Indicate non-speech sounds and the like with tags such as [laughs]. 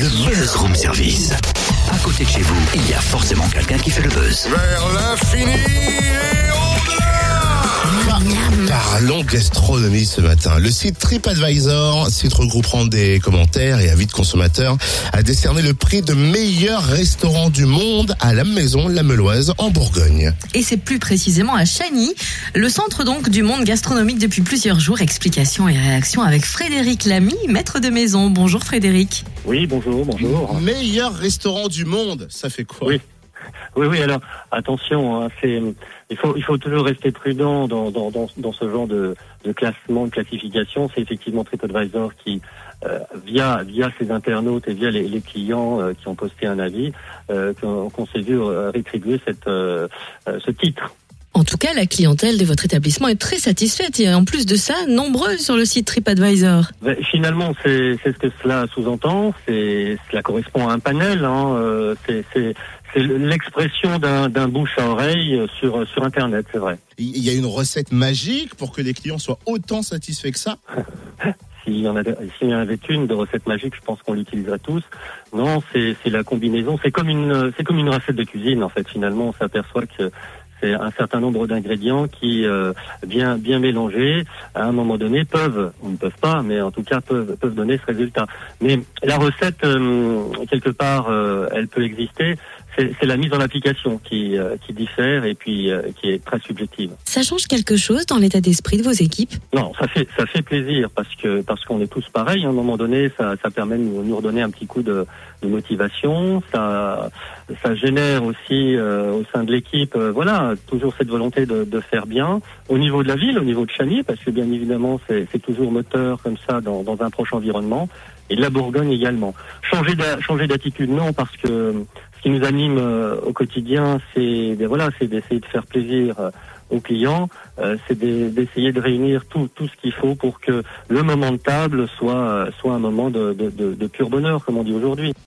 Le Buzz Room Service. À côté de chez vous, il y a forcément quelqu'un qui fait le buzz. Vers l'infini Parlons gastronomie ce matin. Le site TripAdvisor, site regroupant des commentaires et avis de consommateurs, a décerné le prix de meilleur restaurant du monde à la Maison La Meloise en Bourgogne. Et c'est plus précisément à Chagny, le centre donc du monde gastronomique depuis plusieurs jours. Explications et réactions avec Frédéric Lamy, maître de maison. Bonjour Frédéric. Oui, bonjour, bonjour. Meilleur restaurant du monde, ça fait quoi? Oui. Oui, oui, alors attention, hein, c'est il faut il faut toujours rester prudent dans dans dans, dans ce genre de, de classement, de classification. C'est effectivement TripAdvisor qui euh, via via ses internautes et via les, les clients euh, qui ont posté un avis euh, qu'on qu'on s'est vu euh, rétribuer cette euh, euh, ce titre. En tout cas, la clientèle de votre établissement est très satisfaite et en plus de ça, nombreuse sur le site TripAdvisor. Ben, Finalement, c'est c'est ce que cela sous-entend. C'est cela correspond à un panel. Hein, euh, c'est c'est c'est l'expression d'un d'un bouche à oreille sur sur Internet, c'est vrai. Il y a une recette magique pour que les clients soient autant satisfaits que ça [laughs] S'il y en a, s'il y en avait une de recette magique, je pense qu'on l'utiliserait tous. Non, c'est c'est la combinaison. C'est comme une c'est comme une recette de cuisine en fait. Finalement, on s'aperçoit que c'est un certain nombre d'ingrédients qui, euh, bien bien mélangés, à un moment donné, peuvent ou ne peuvent pas, mais en tout cas peuvent peuvent donner ce résultat. Mais la recette, euh, quelque part, euh, elle peut exister. C'est la mise en application qui euh, qui diffère et puis euh, qui est très subjective. Ça change quelque chose dans l'état d'esprit de vos équipes? Non, ça fait ça fait plaisir parce que parce qu'on est tous pareils. À un moment donné, ça ça permet de nous, nous redonner un petit coup de, de motivation. Ça ça génère aussi euh, au sein de l'équipe, euh, voilà, toujours cette volonté de, de faire bien au niveau de la ville, au niveau de Chagny, parce que bien évidemment c'est toujours moteur comme ça dans dans un proche environnement et de la Bourgogne également. Changer d'attitude, non, parce que ce qui nous anime euh, au quotidien, c'est voilà, c'est d'essayer de faire plaisir euh, aux clients, euh, c'est de- d'essayer de réunir tout, tout ce qu'il faut pour que le moment de table soit, soit un moment de, de, de, de pur bonheur, comme on dit aujourd'hui.